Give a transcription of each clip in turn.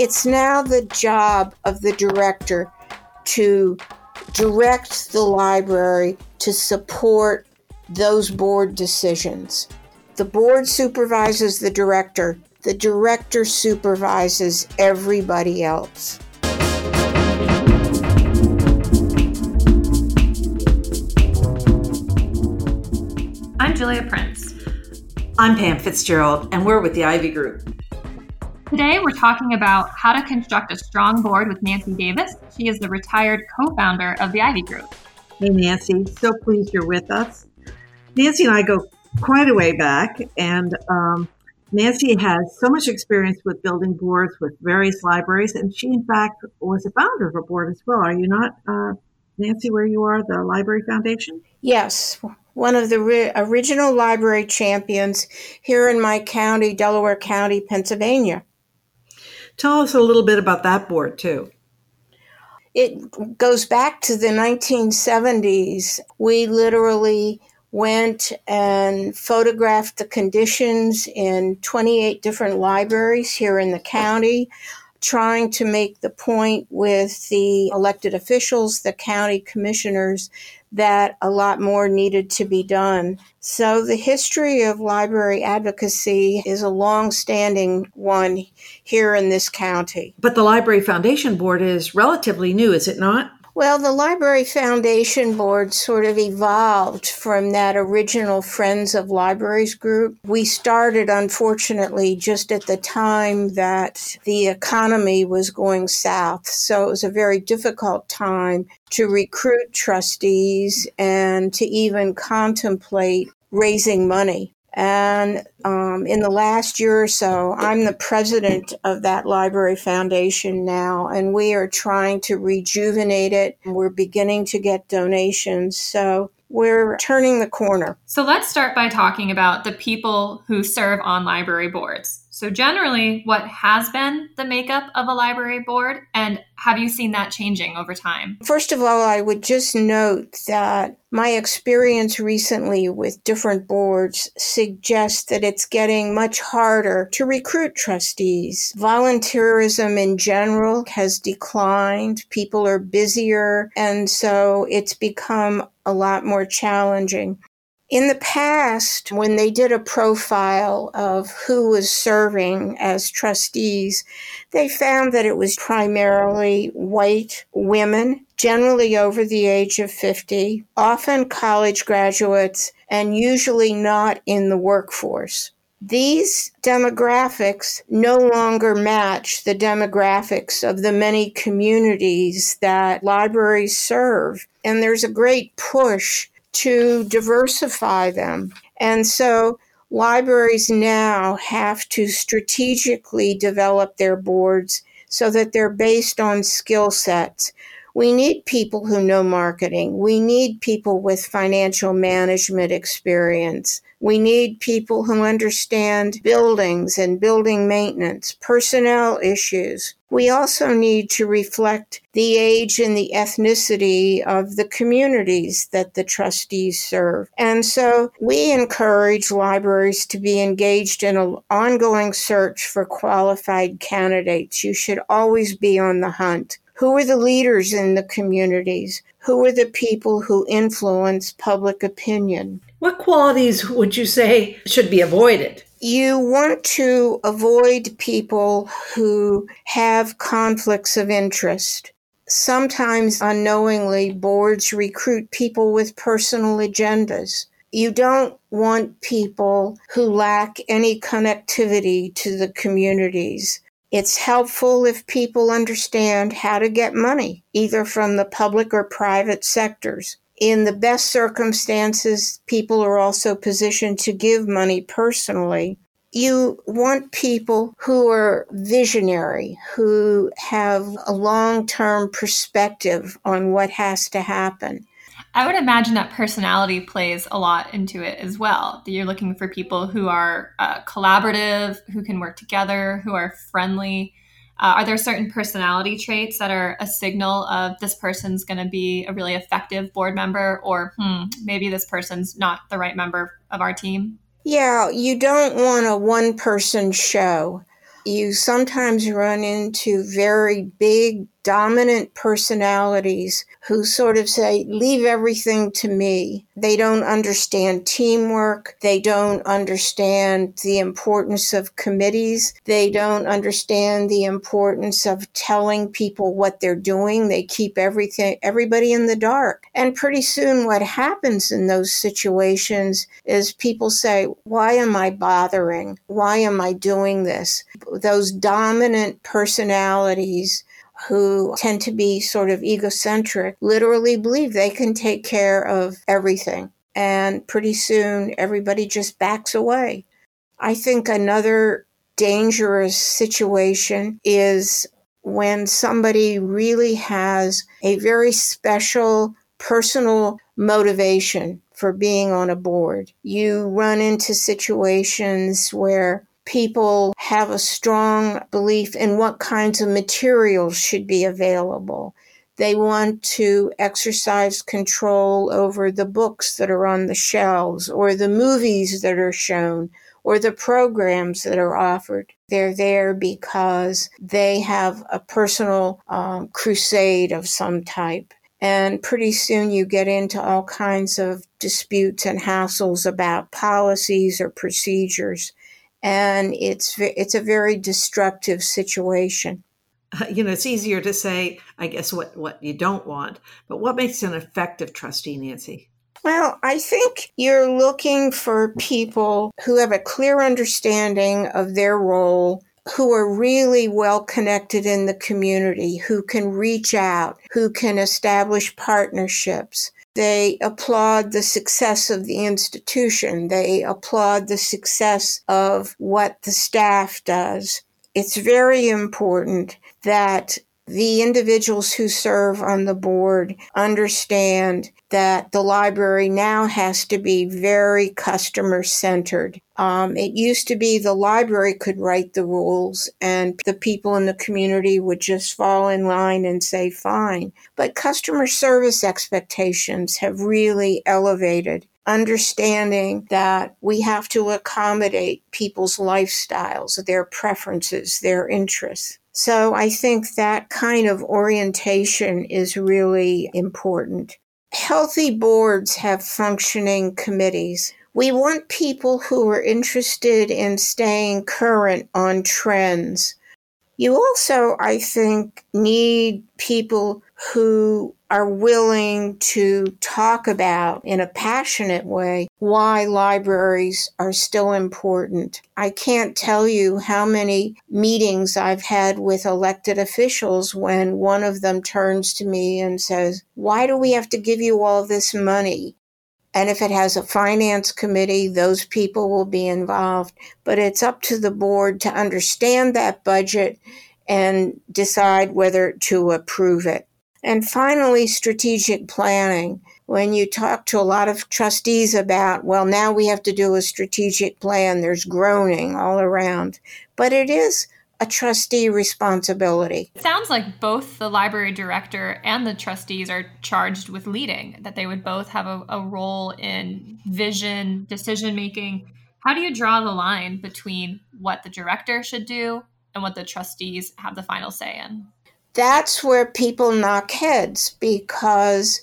It's now the job of the director to direct the library to support those board decisions. The board supervises the director, the director supervises everybody else. I'm Julia Prince. I'm Pam Fitzgerald, and we're with the Ivy Group. Today, we're talking about how to construct a strong board with Nancy Davis. She is the retired co founder of the Ivy Group. Hey, Nancy. So pleased you're with us. Nancy and I go quite a way back, and um, Nancy has so much experience with building boards with various libraries, and she, in fact, was a founder of a board as well. Are you not, uh, Nancy, where you are, the Library Foundation? Yes, one of the ri- original library champions here in my county, Delaware County, Pennsylvania. Tell us a little bit about that board, too. It goes back to the 1970s. We literally went and photographed the conditions in 28 different libraries here in the county, trying to make the point with the elected officials, the county commissioners, that a lot more needed to be done. So the history of library advocacy is a long-standing one here in this county. But the Library Foundation Board is relatively new, is it not? Well, the Library Foundation Board sort of evolved from that original Friends of Libraries group. We started, unfortunately, just at the time that the economy was going south. So it was a very difficult time to recruit trustees and to even contemplate raising money. And um, in the last year or so, I'm the president of that library foundation now, and we are trying to rejuvenate it. We're beginning to get donations. So we're turning the corner. So let's start by talking about the people who serve on library boards. So, generally, what has been the makeup of a library board, and have you seen that changing over time? First of all, I would just note that my experience recently with different boards suggests that it's getting much harder to recruit trustees. Volunteerism in general has declined, people are busier, and so it's become a lot more challenging. In the past, when they did a profile of who was serving as trustees, they found that it was primarily white women, generally over the age of 50, often college graduates, and usually not in the workforce. These demographics no longer match the demographics of the many communities that libraries serve. And there's a great push to diversify them. And so libraries now have to strategically develop their boards so that they're based on skill sets. We need people who know marketing. We need people with financial management experience. We need people who understand buildings and building maintenance, personnel issues. We also need to reflect the age and the ethnicity of the communities that the trustees serve. And so we encourage libraries to be engaged in an ongoing search for qualified candidates. You should always be on the hunt. Who are the leaders in the communities? Who are the people who influence public opinion? What qualities would you say should be avoided? You want to avoid people who have conflicts of interest. Sometimes unknowingly, boards recruit people with personal agendas. You don't want people who lack any connectivity to the communities. It's helpful if people understand how to get money, either from the public or private sectors. In the best circumstances, people are also positioned to give money personally. You want people who are visionary, who have a long term perspective on what has to happen. I would imagine that personality plays a lot into it as well. That you're looking for people who are uh, collaborative, who can work together, who are friendly. Uh, are there certain personality traits that are a signal of this person's going to be a really effective board member, or hmm, maybe this person's not the right member of our team? Yeah, you don't want a one person show. you sometimes run into very big dominant personalities who sort of say, leave everything to me. They don't understand teamwork. They don't understand the importance of committees. They don't understand the importance of telling people what they're doing. They keep everything, everybody in the dark. And pretty soon what happens in those situations is people say, why am I bothering? Why am I doing this? Those dominant personalities who tend to be sort of egocentric literally believe they can take care of everything. And pretty soon everybody just backs away. I think another dangerous situation is when somebody really has a very special personal motivation for being on a board. You run into situations where people have a strong belief in what kinds of materials should be available. They want to exercise control over the books that are on the shelves or the movies that are shown or the programs that are offered. They're there because they have a personal um, crusade of some type. And pretty soon you get into all kinds of disputes and hassles about policies or procedures and it's it's a very destructive situation. You know, it's easier to say, I guess, what what you don't want, but what makes an effective trustee, Nancy? Well, I think you're looking for people who have a clear understanding of their role, who are really well connected in the community, who can reach out, who can establish partnerships, they applaud the success of the institution. They applaud the success of what the staff does. It's very important that the individuals who serve on the board understand that the library now has to be very customer centered. Um, it used to be the library could write the rules and the people in the community would just fall in line and say fine. But customer service expectations have really elevated understanding that we have to accommodate people's lifestyles, their preferences, their interests. So I think that kind of orientation is really important. Healthy boards have functioning committees. We want people who are interested in staying current on trends. You also, I think, need people who are willing to talk about in a passionate way why libraries are still important. I can't tell you how many meetings I've had with elected officials when one of them turns to me and says, Why do we have to give you all this money? And if it has a finance committee, those people will be involved. But it's up to the board to understand that budget and decide whether to approve it. And finally, strategic planning. When you talk to a lot of trustees about, well, now we have to do a strategic plan, there's groaning all around. But it is a trustee responsibility. It sounds like both the library director and the trustees are charged with leading, that they would both have a, a role in vision, decision making. How do you draw the line between what the director should do and what the trustees have the final say in? That's where people knock heads because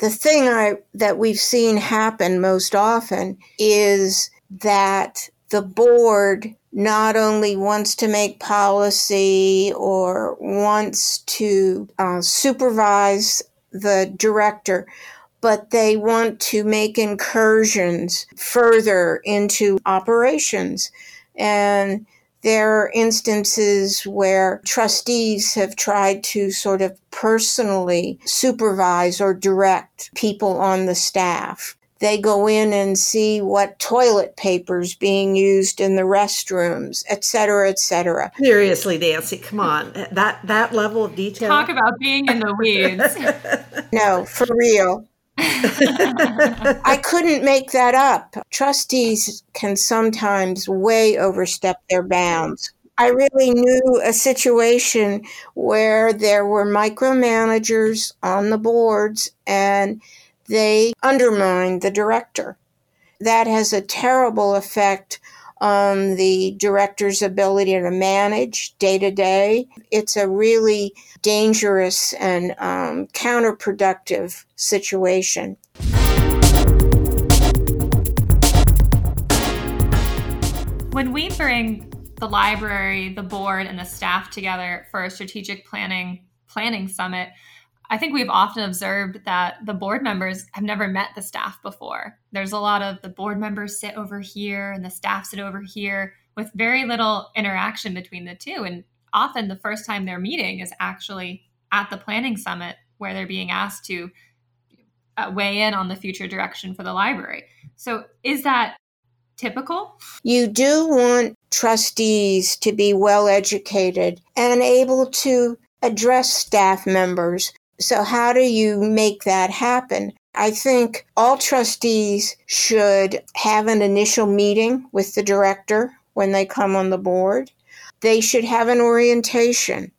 the thing I that we've seen happen most often is that the board not only wants to make policy or wants to uh, supervise the director, but they want to make incursions further into operations. And there are instances where trustees have tried to sort of personally supervise or direct people on the staff. They go in and see what toilet papers being used in the restrooms, et cetera, et cetera. Seriously, Nancy, come on. That that level of detail. Talk about being in the weeds. no, for real. I couldn't make that up. Trustees can sometimes way overstep their bounds. I really knew a situation where there were micromanagers on the boards and they undermined the director. That has a terrible effect on the director's ability to manage day to day. It's a really dangerous and um, counterproductive situation. When we bring the library, the board, and the staff together for a strategic planning planning summit, I think we've often observed that the board members have never met the staff before. There's a lot of the board members sit over here and the staff sit over here with very little interaction between the two. And often the first time they're meeting is actually at the planning summit where they're being asked to uh, weigh in on the future direction for the library. So is that typical? You do want trustees to be well educated and able to address staff members so, how do you make that happen? I think all trustees should have an initial meeting with the director when they come on the board. They should have an orientation.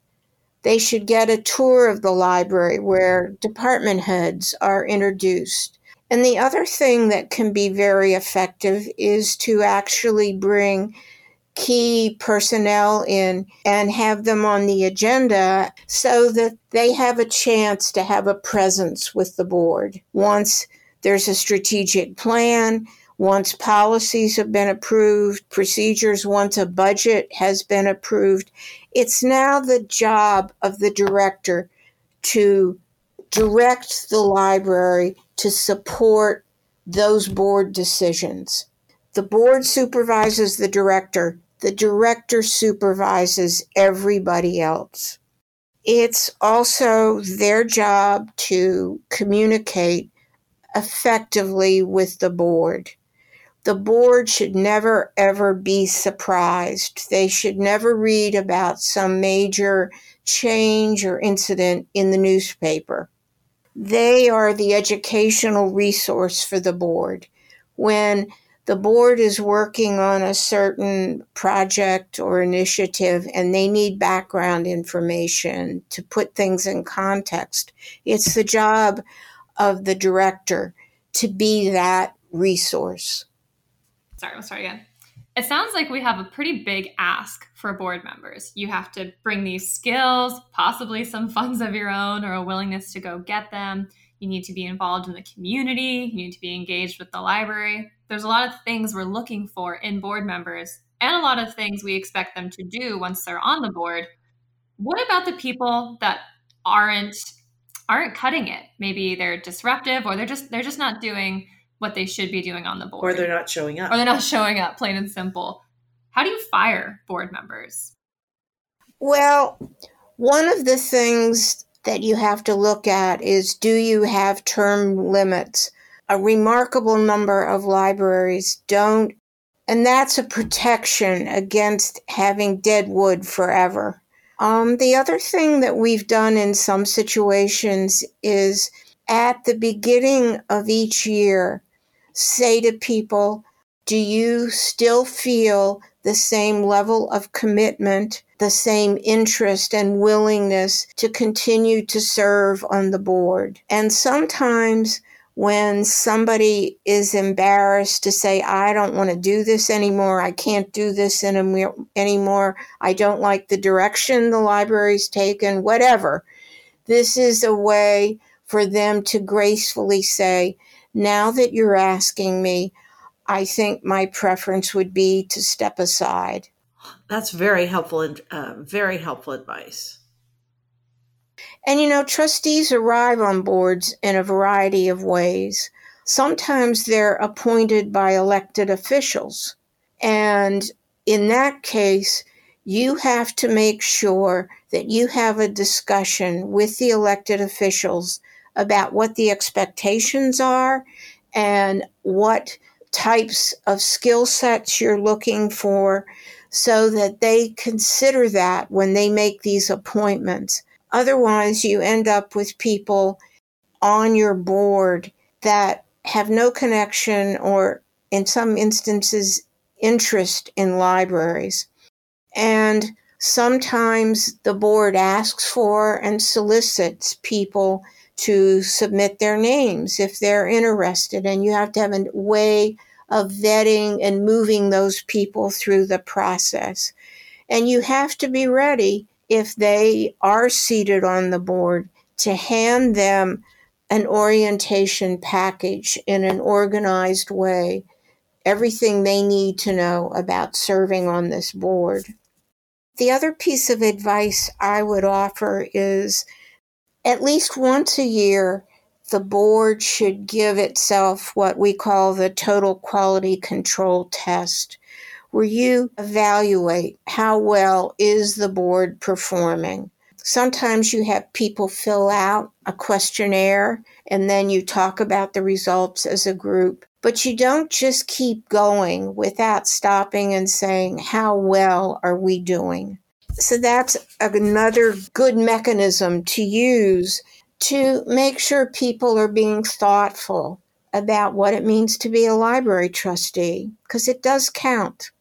They should get a tour of the library where department heads are introduced. And the other thing that can be very effective is to actually bring key personnel in and have them on the agenda so that they have a chance to have a presence with the board. Once there's a strategic plan, once policies have been approved, procedures, once a budget has been approved, it's now the job of the director to direct the library to support those board decisions. The board supervises the director the director supervises everybody else. It's also their job to communicate effectively with the board. The board should never ever be surprised. They should never read about some major change or incident in the newspaper. They are the educational resource for the board. When the board is working on a certain project or initiative and they need background information to put things in context. It's the job of the director to be that resource. Sorry, I'll start again. It sounds like we have a pretty big ask for board members. You have to bring these skills, possibly some funds of your own or a willingness to go get them. You need to be involved in the community. You need to be engaged with the library. There's a lot of things we're looking for in board members and a lot of things we expect them to do once they're on the board. What about the people that aren't aren't cutting it? Maybe they're disruptive or they're just they're just not doing what they should be doing on the board. Or they're not showing up. Or they're not showing up, plain and simple. How do you fire board members? Well, one of the things that you have to look at is do you have term limits? A remarkable number of libraries don't, and that's a protection against having dead wood forever. Um, the other thing that we've done in some situations is at the beginning of each year, say to people, Do you still feel the same level of commitment the same interest and willingness to continue to serve on the board. And sometimes when somebody is embarrassed to say, I don't want to do this anymore, I can't do this anymore, I don't like the direction the library's taken, whatever, this is a way for them to gracefully say, Now that you're asking me, I think my preference would be to step aside. That's very helpful and uh, very helpful advice. And you know, trustees arrive on boards in a variety of ways. Sometimes they're appointed by elected officials. And in that case, you have to make sure that you have a discussion with the elected officials about what the expectations are and what types of skill sets you're looking for so that they consider that when they make these appointments. Otherwise, you end up with people on your board that have no connection or, in some instances, interest in libraries. And sometimes the board asks for and solicits people to submit their names if they're interested, and you have to have a way of vetting and moving those people through the process. And you have to be ready if they are seated on the board to hand them an orientation package in an organized way, everything they need to know about serving on this board. The other piece of advice I would offer is at least once a year, the board should give itself what we call the total quality control test, where you evaluate how well is the board performing. Sometimes you have people fill out a questionnaire and then you talk about the results as a group. But you don't just keep going without stopping and saying, How well are we doing? So that's another good mechanism to use to make sure people are being thoughtful about what it means to be a library trustee, because it does count.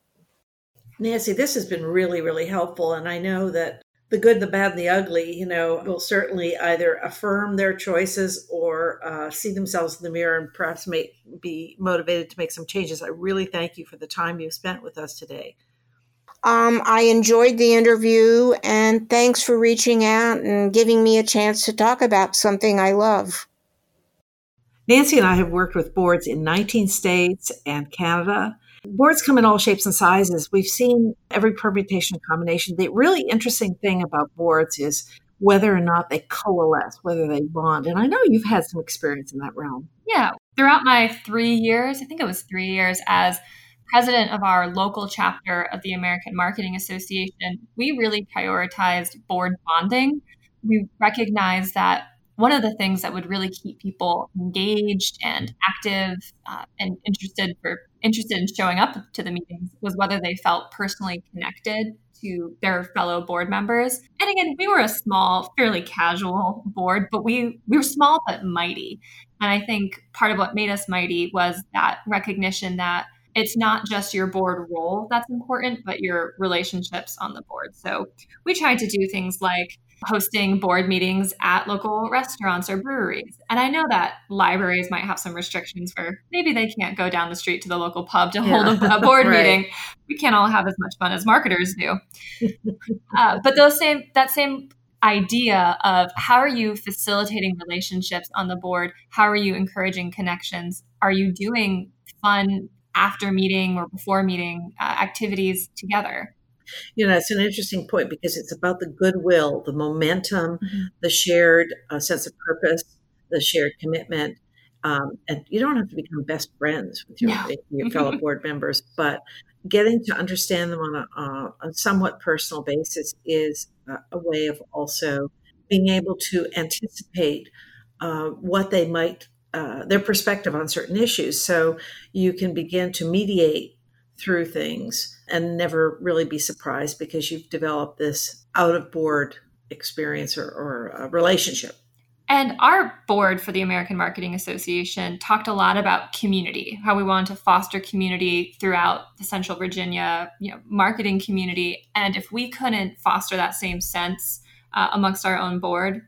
Nancy, this has been really, really helpful. And I know that the good, the bad, and the ugly, you know, will certainly either affirm their choices or uh, see themselves in the mirror and perhaps may be motivated to make some changes. I really thank you for the time you've spent with us today. Um, I enjoyed the interview and thanks for reaching out and giving me a chance to talk about something I love. Nancy and I have worked with boards in 19 states and Canada. Boards come in all shapes and sizes. We've seen every permutation combination. The really interesting thing about boards is whether or not they coalesce, whether they bond. And I know you've had some experience in that realm. Yeah. Throughout my three years, I think it was three years as president of our local chapter of the American Marketing Association, we really prioritized board bonding. We recognized that one of the things that would really keep people engaged and active uh, and interested for interested in showing up to the meetings was whether they felt personally connected to their fellow board members. And again, we were a small, fairly casual board, but we we were small but mighty. And I think part of what made us mighty was that recognition that it's not just your board role that's important, but your relationships on the board. So we tried to do things like hosting board meetings at local restaurants or breweries. And I know that libraries might have some restrictions where maybe they can't go down the street to the local pub to yeah. hold a, a board right. meeting. We can't all have as much fun as marketers do. uh, but those same that same idea of how are you facilitating relationships on the board? How are you encouraging connections? Are you doing fun after meeting or before meeting uh, activities together. You know, it's an interesting point because it's about the goodwill, the momentum, mm-hmm. the shared uh, sense of purpose, the shared commitment. Um, and you don't have to become best friends with your, no. your fellow board members, but getting to understand them on a, uh, a somewhat personal basis is a, a, way of also being able to anticipate uh, what they might uh, their perspective on certain issues. So you can begin to mediate through things and never really be surprised because you've developed this out of board experience or, or relationship. And our board for the American Marketing Association talked a lot about community, how we wanted to foster community throughout the Central Virginia, you know, marketing community. And if we couldn't foster that same sense uh, amongst our own board,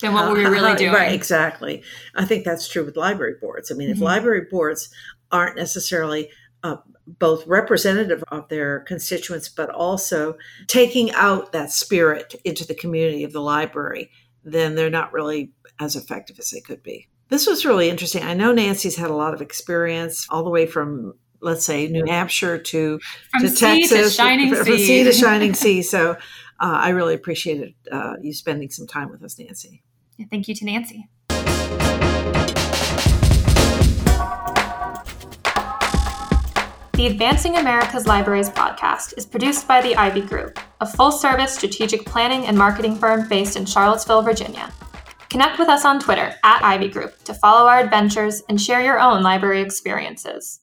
then what were we really doing? Right, exactly. I think that's true with library boards. I mean, mm-hmm. if library boards aren't necessarily uh, both representative of their constituents, but also taking out that spirit into the community of the library, then they're not really as effective as they could be. This was really interesting. I know Nancy's had a lot of experience all the way from let's say New Hampshire to, from to Texas, to shining from, sea. sea to shining sea. So uh, I really appreciated uh, you spending some time with us, Nancy. Thank you to Nancy. The Advancing America's Libraries podcast is produced by the Ivy Group, a full service strategic planning and marketing firm based in Charlottesville, Virginia. Connect with us on Twitter at Ivy Group to follow our adventures and share your own library experiences.